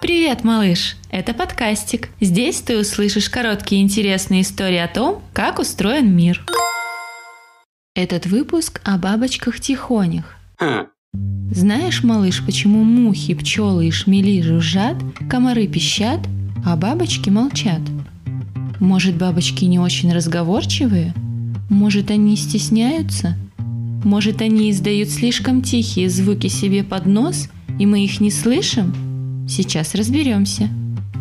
Привет, малыш! Это подкастик. Здесь ты услышишь короткие интересные истории о том, как устроен мир. Этот выпуск о бабочках-тихонях. Знаешь, малыш, почему мухи, пчелы и шмели жужжат, комары пищат, а бабочки молчат? Может, бабочки не очень разговорчивые? Может, они стесняются? Может, они издают слишком тихие звуки себе под нос, и мы их не слышим? Сейчас разберемся.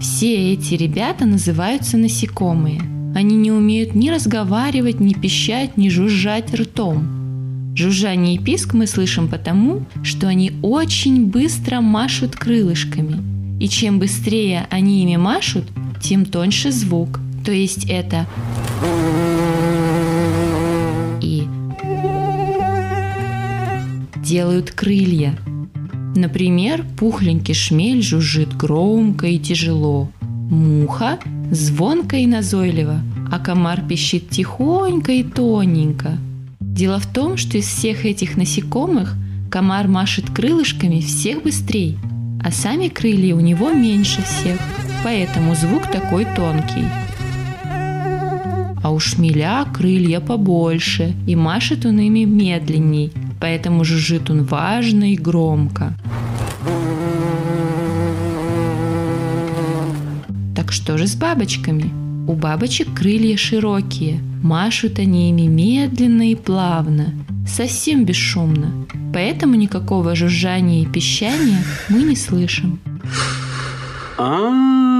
Все эти ребята называются насекомые. Они не умеют ни разговаривать, ни пищать, ни жужжать ртом. Жужжание и писк мы слышим потому, что они очень быстро машут крылышками. И чем быстрее они ими машут, тем тоньше звук. То есть это и делают крылья. Например, пухленький шмель жужжит громко и тяжело, муха звонко и назойливо, а комар пищит тихонько и тоненько. Дело в том, что из всех этих насекомых комар машет крылышками всех быстрей, а сами крылья у него меньше всех, поэтому звук такой тонкий. А у шмеля крылья побольше, и машет он ими медленней, поэтому жужжит он важно и громко. Так что же с бабочками? У бабочек крылья широкие, машут они ими медленно и плавно, совсем бесшумно, поэтому никакого жужжания и пищания мы не слышим. А-а-а!